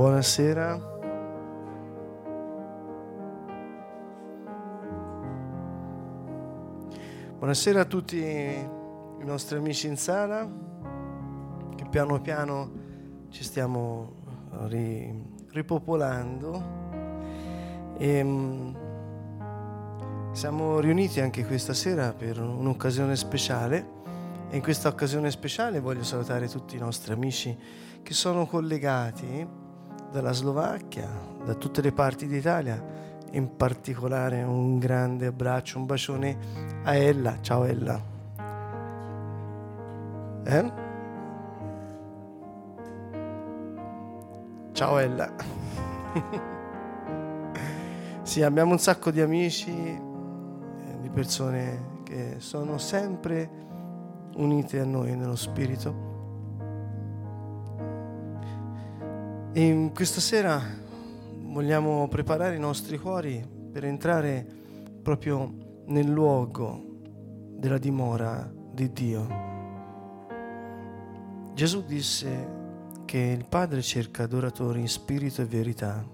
Buonasera. Buonasera a tutti i nostri amici in sala che piano piano ci stiamo ri, ripopolando e mm, siamo riuniti anche questa sera per un'occasione speciale e in questa occasione speciale voglio salutare tutti i nostri amici che sono collegati dalla Slovacchia, da tutte le parti d'Italia, in particolare un grande abbraccio, un bacione a Ella. Ciao Ella. Eh? Ciao Ella. sì, abbiamo un sacco di amici, eh, di persone che sono sempre unite a noi nello spirito E questa sera vogliamo preparare i nostri cuori per entrare proprio nel luogo della dimora di Dio. Gesù disse che il Padre cerca adoratori in spirito e verità.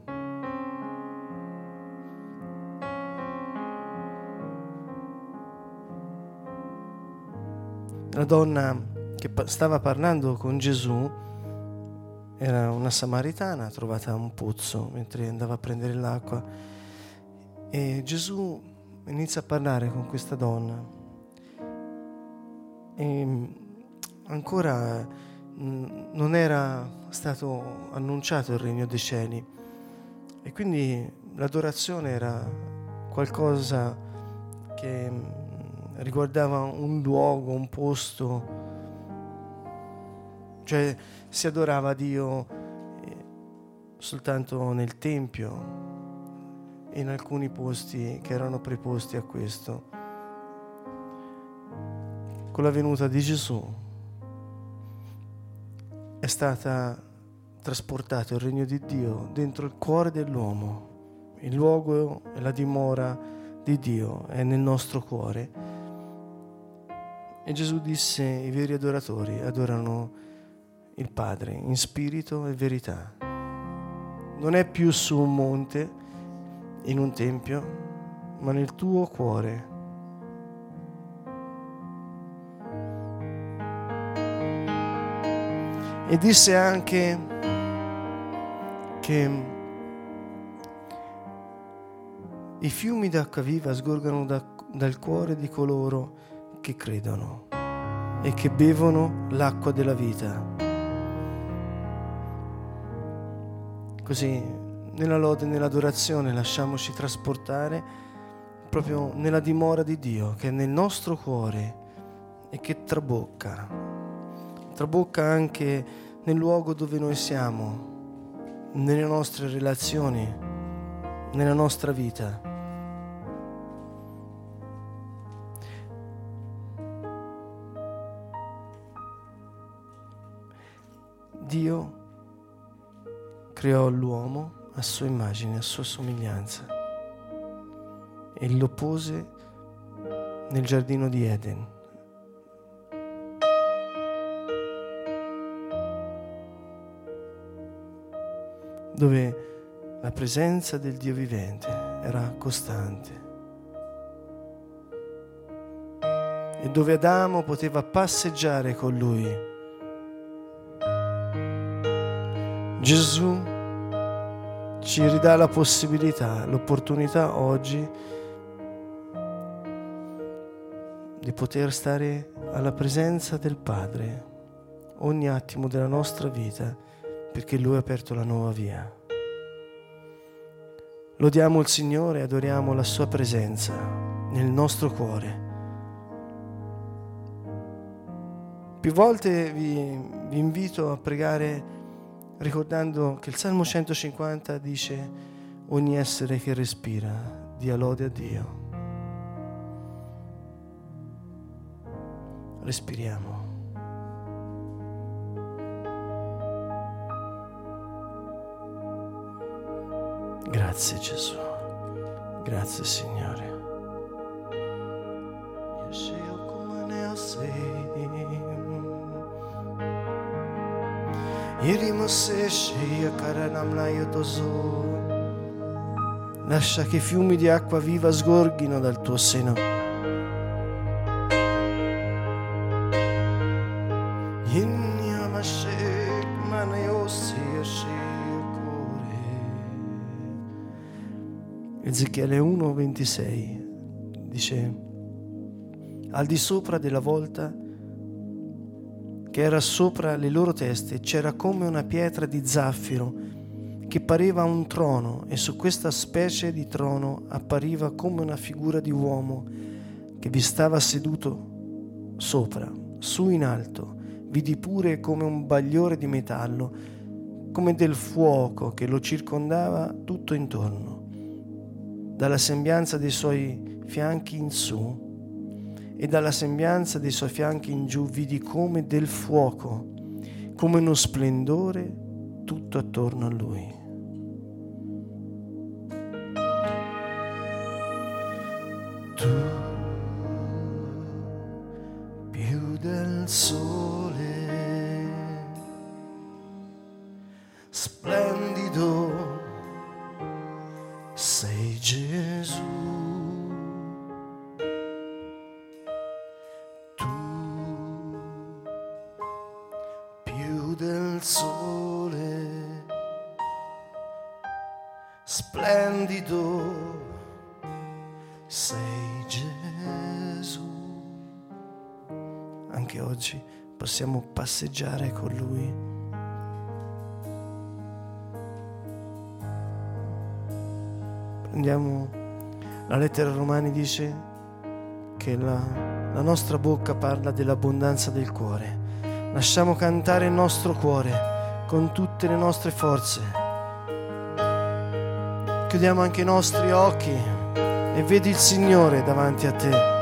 La donna che stava parlando con Gesù era una samaritana trovata a un pozzo mentre andava a prendere l'acqua. E Gesù inizia a parlare con questa donna. E ancora non era stato annunciato il regno dei cieli. E quindi l'adorazione era qualcosa che riguardava un luogo, un posto, cioè si adorava Dio eh, soltanto nel Tempio in alcuni posti che erano preposti a questo. Con la venuta di Gesù è stata trasportato il regno di Dio dentro il cuore dell'uomo. Il luogo e la dimora di Dio è nel nostro cuore. E Gesù disse, i veri adoratori adorano il Padre in spirito e verità. Non è più su un monte, in un tempio, ma nel tuo cuore. E disse anche che i fiumi d'acqua viva sgorgano da, dal cuore di coloro che credono e che bevono l'acqua della vita. Così nella lode e nell'adorazione lasciamoci trasportare proprio nella dimora di Dio che è nel nostro cuore e che trabocca. Trabocca anche nel luogo dove noi siamo, nelle nostre relazioni, nella nostra vita. Dio creò l'uomo a sua immagine, a sua somiglianza e lo pose nel giardino di Eden. dove la presenza del Dio vivente era costante e dove Adamo poteva passeggiare con lui. Gesù ci ridà la possibilità, l'opportunità oggi di poter stare alla presenza del Padre ogni attimo della nostra vita perché Lui ha aperto la nuova via. Lodiamo il Signore e adoriamo la Sua presenza nel nostro cuore. Più volte vi, vi invito a pregare ricordando che il Salmo 150 dice ogni essere che respira dia lode a Dio. Respiriamo. Grazie Gesù, grazie Signore. Io come ne ho sei. Ieri se scia karanamna yotoso. Lascia che fiumi di acqua viva sgorghino dal tuo seno. Ezechiele 1:26 dice al di sopra della volta che era sopra le loro teste c'era come una pietra di zaffiro che pareva un trono e su questa specie di trono appariva come una figura di uomo che vi stava seduto sopra, su in alto, vidi pure come un bagliore di metallo, come del fuoco che lo circondava tutto intorno. Dalla sembianza dei suoi fianchi in su e dalla sembianza dei suoi fianchi in giù vidi come del fuoco, come uno splendore tutto attorno a lui. Passeggiare con Lui. Prendiamo la lettera Romani dice che la, la nostra bocca parla dell'abbondanza del cuore. Lasciamo cantare il nostro cuore con tutte le nostre forze. Chiudiamo anche i nostri occhi e vedi il Signore davanti a te.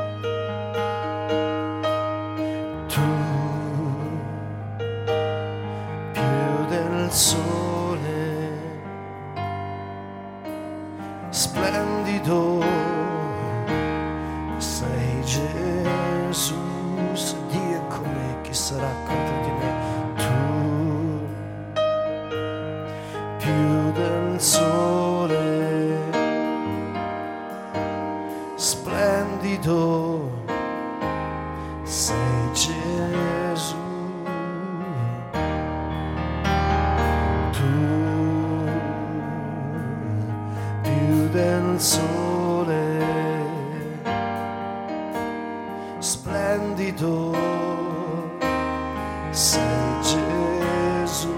Splendido sei Gesù.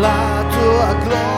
La tua gloria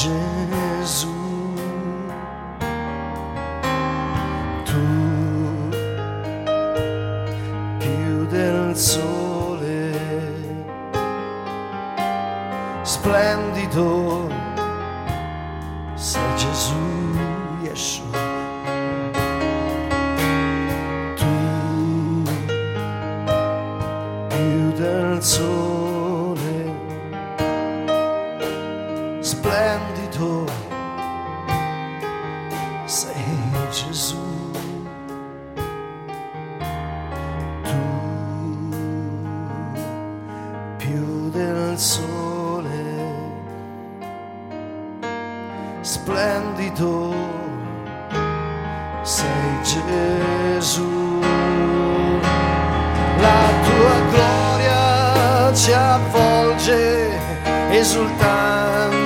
sei ci avvolge, esultanti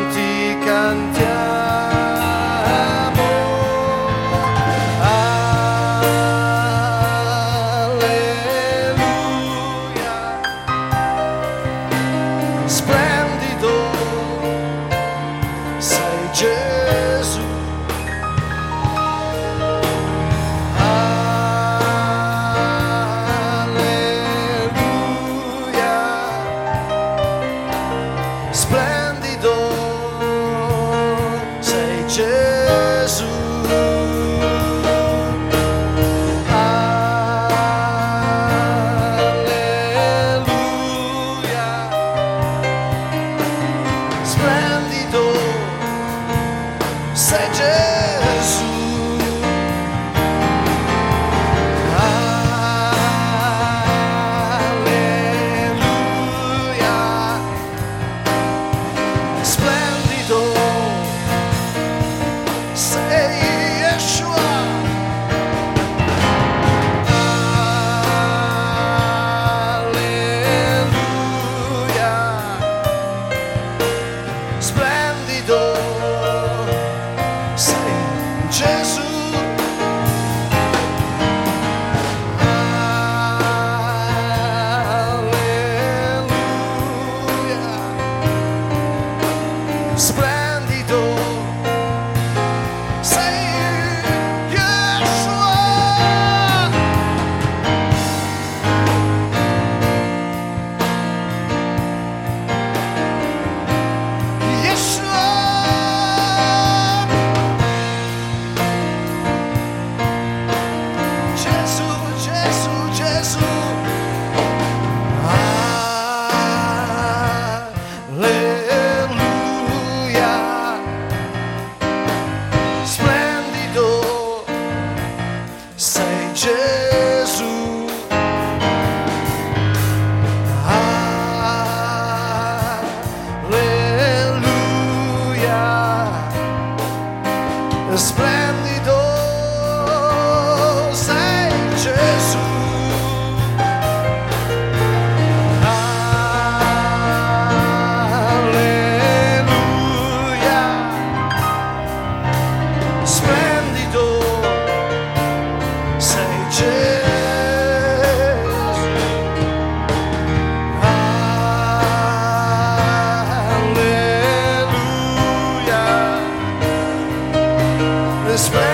Alleluia. Splendido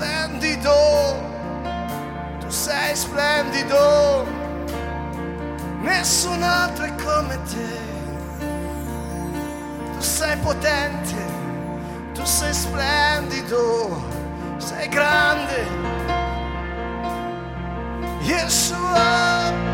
splendido, tu sei splendido, nessun altro è come te, tu sei potente, tu sei splendido, sei grande, Yeshua.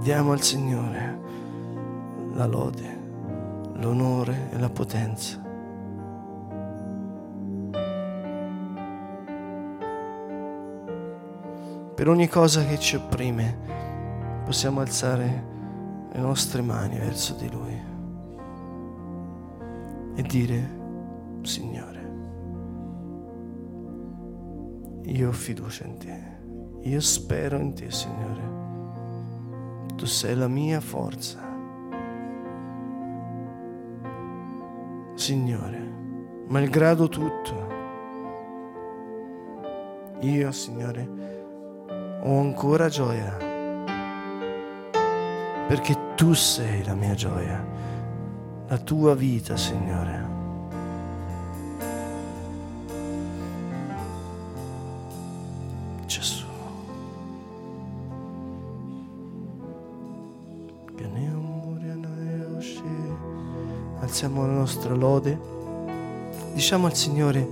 Diamo al Signore la lode, l'onore e la potenza. Per ogni cosa che ci opprime possiamo alzare le nostre mani verso di Lui e dire, Signore, io ho fiducia in te, io spero in te, Signore tu sei la mia forza. Signore, malgrado tutto, io, Signore, ho ancora gioia, perché tu sei la mia gioia, la tua vita, Signore. Alziamo la nostra lode, diciamo al Signore,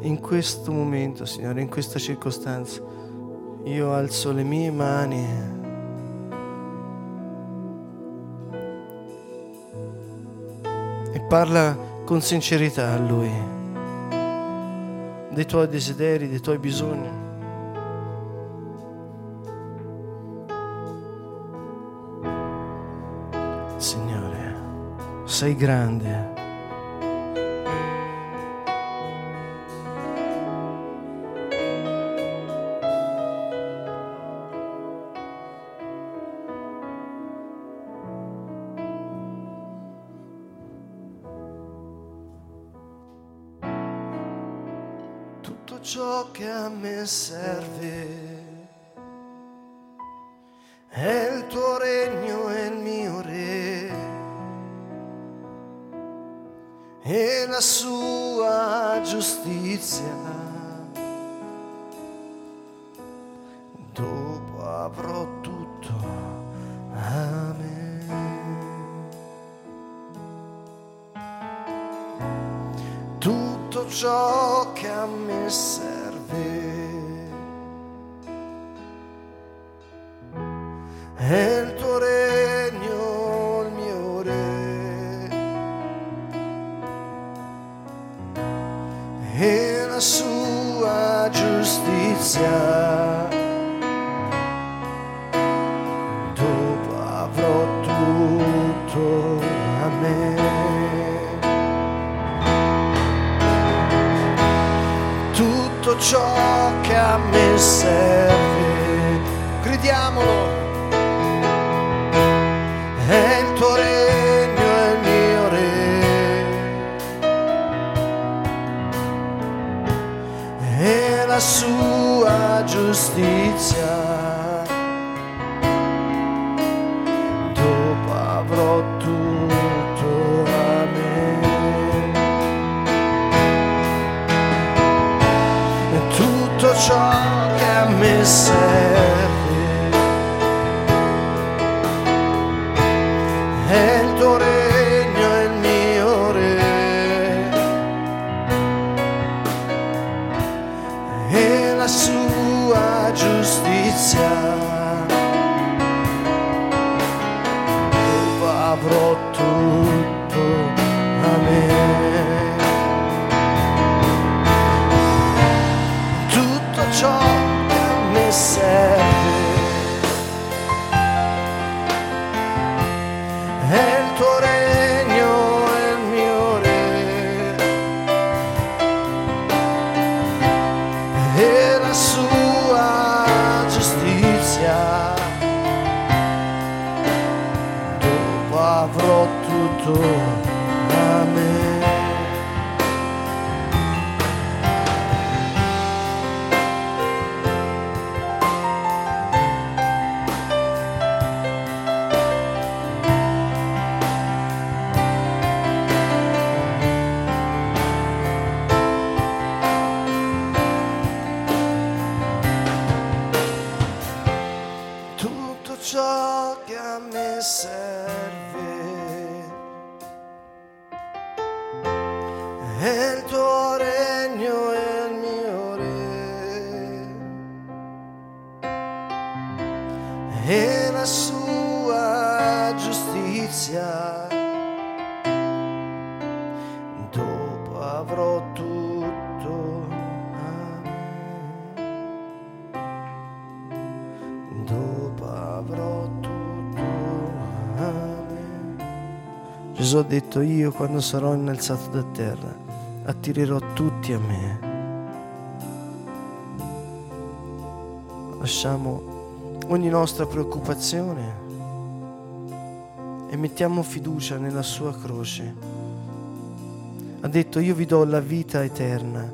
in questo momento, Signore, in questa circostanza, io alzo le mie mani. E parla con sincerità a Lui dei tuoi desideri, dei tuoi bisogni. Sei grande. Tutto ciò che a me serve è il tuo regno e il mio re e la sua giustizia. Dopo avrò tutto. Amen. Tutto ciò che a me serve. Ciò che a me serve, gridiamolo, è il tuo regno e il mio re. E la sua giustizia. Avrò tutto ciò che Gesù ha detto io quando sarò innalzato da terra attirerò tutti a me. Lasciamo ogni nostra preoccupazione e mettiamo fiducia nella sua croce. Ha detto io vi do la vita eterna,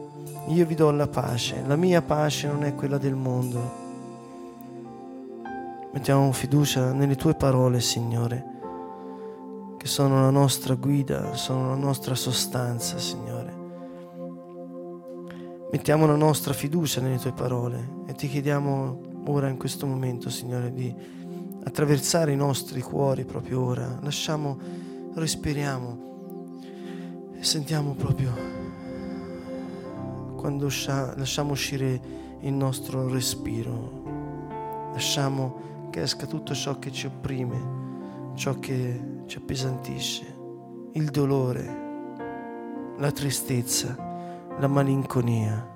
io vi do la pace, la mia pace non è quella del mondo. Mettiamo fiducia nelle tue parole, Signore, che sono la nostra guida, sono la nostra sostanza, Signore. Mettiamo la nostra fiducia nelle tue parole e ti chiediamo ora in questo momento, Signore, di attraversare i nostri cuori proprio ora. Lasciamo, respiriamo e sentiamo proprio quando uscia- lasciamo uscire il nostro respiro. Lasciamo che esca tutto ciò che ci opprime, ciò che ci appesantisce, il dolore, la tristezza, la malinconia.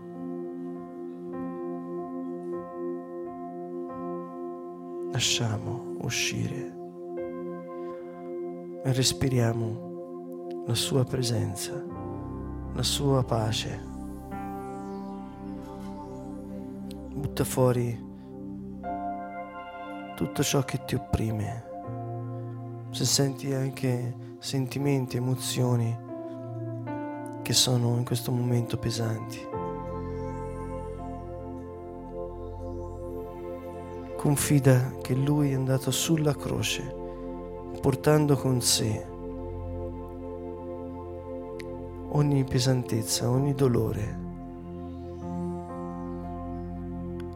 Lasciamo uscire e respiriamo la sua presenza, la sua pace. Butta fuori tutto ciò che ti opprime. Se senti anche sentimenti, emozioni che sono in questo momento pesanti. Confida che Lui è andato sulla croce, portando con sé ogni pesantezza, ogni dolore,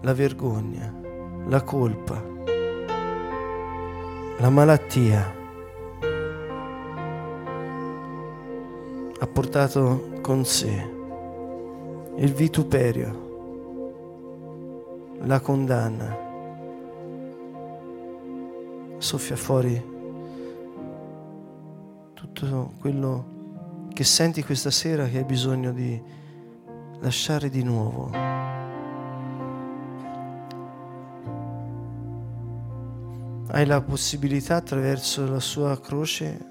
la vergogna, la colpa, la malattia. Ha portato con sé il vituperio, la condanna. Soffia fuori tutto quello che senti questa sera che hai bisogno di lasciare di nuovo. Hai la possibilità attraverso la sua croce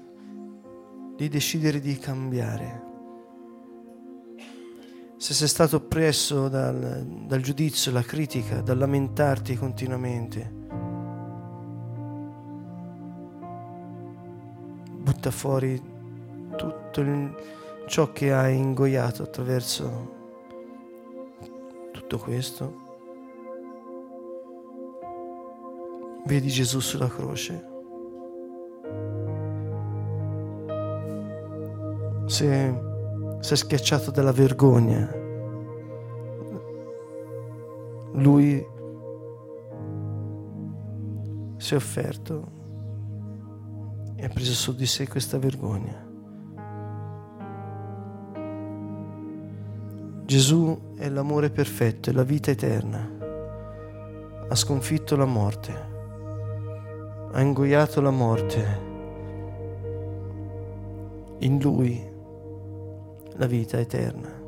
di decidere di cambiare. Se sei stato oppresso dal, dal giudizio, la critica, dal lamentarti continuamente, butta fuori tutto il, ciò che hai ingoiato attraverso tutto questo. Vedi Gesù sulla croce. Se sei schiacciato dalla vergogna, lui si è offerto e ha preso su di sé questa vergogna. Gesù è l'amore perfetto, è la vita eterna. Ha sconfitto la morte, ha ingoiato la morte. In Lui la vita eterna.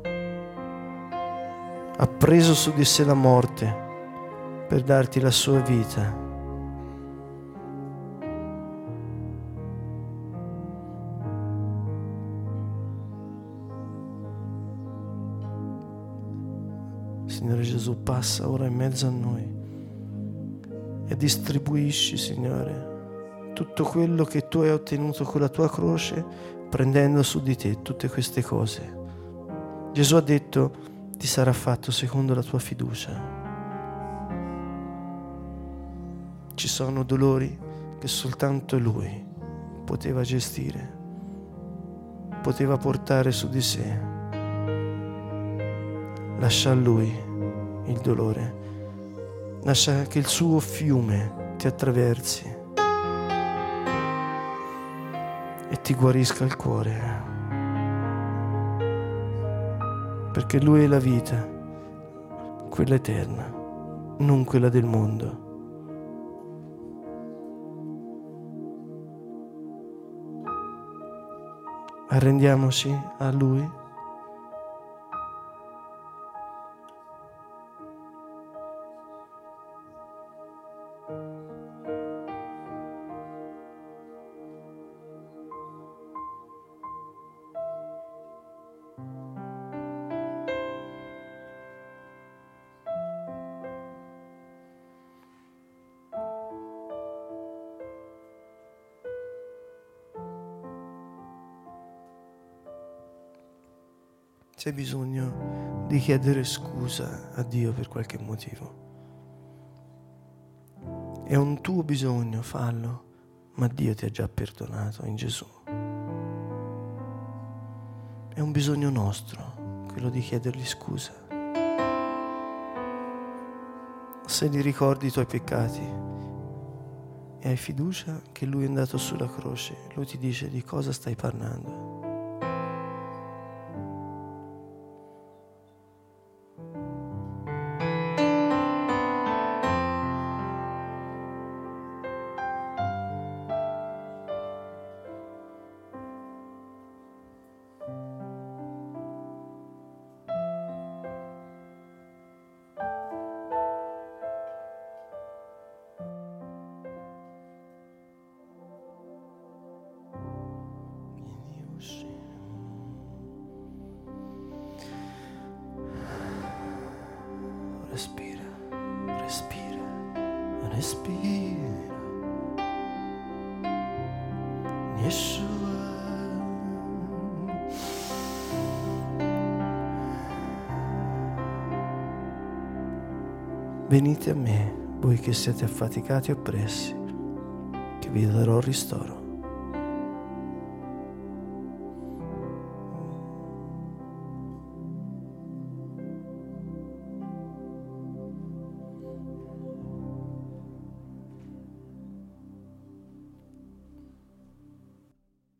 Ha preso su di sé la morte per darti la sua vita. Signore Gesù, passa ora in mezzo a noi e distribuisci, Signore, tutto quello che tu hai ottenuto con la tua croce, prendendo su di te tutte queste cose. Gesù ha detto, ti sarà fatto secondo la tua fiducia. Ci sono dolori che soltanto Lui poteva gestire, poteva portare su di sé. Lascia a Lui il dolore. Lascia che il suo fiume ti attraversi ti guarisca il cuore. Perché Lui è la vita, quella eterna, non quella del mondo. Arrendiamoci a Lui. C'è bisogno di chiedere scusa a Dio per qualche motivo. È un tuo bisogno, fallo, ma Dio ti ha già perdonato in Gesù. È un bisogno nostro, quello di chiedergli scusa. Se gli ricordi i tuoi peccati e hai fiducia che Lui è andato sulla croce, Lui ti dice di cosa stai parlando. Respira. Yeshua. Venite a me, voi che siete affaticati e oppressi, che vi darò ristoro.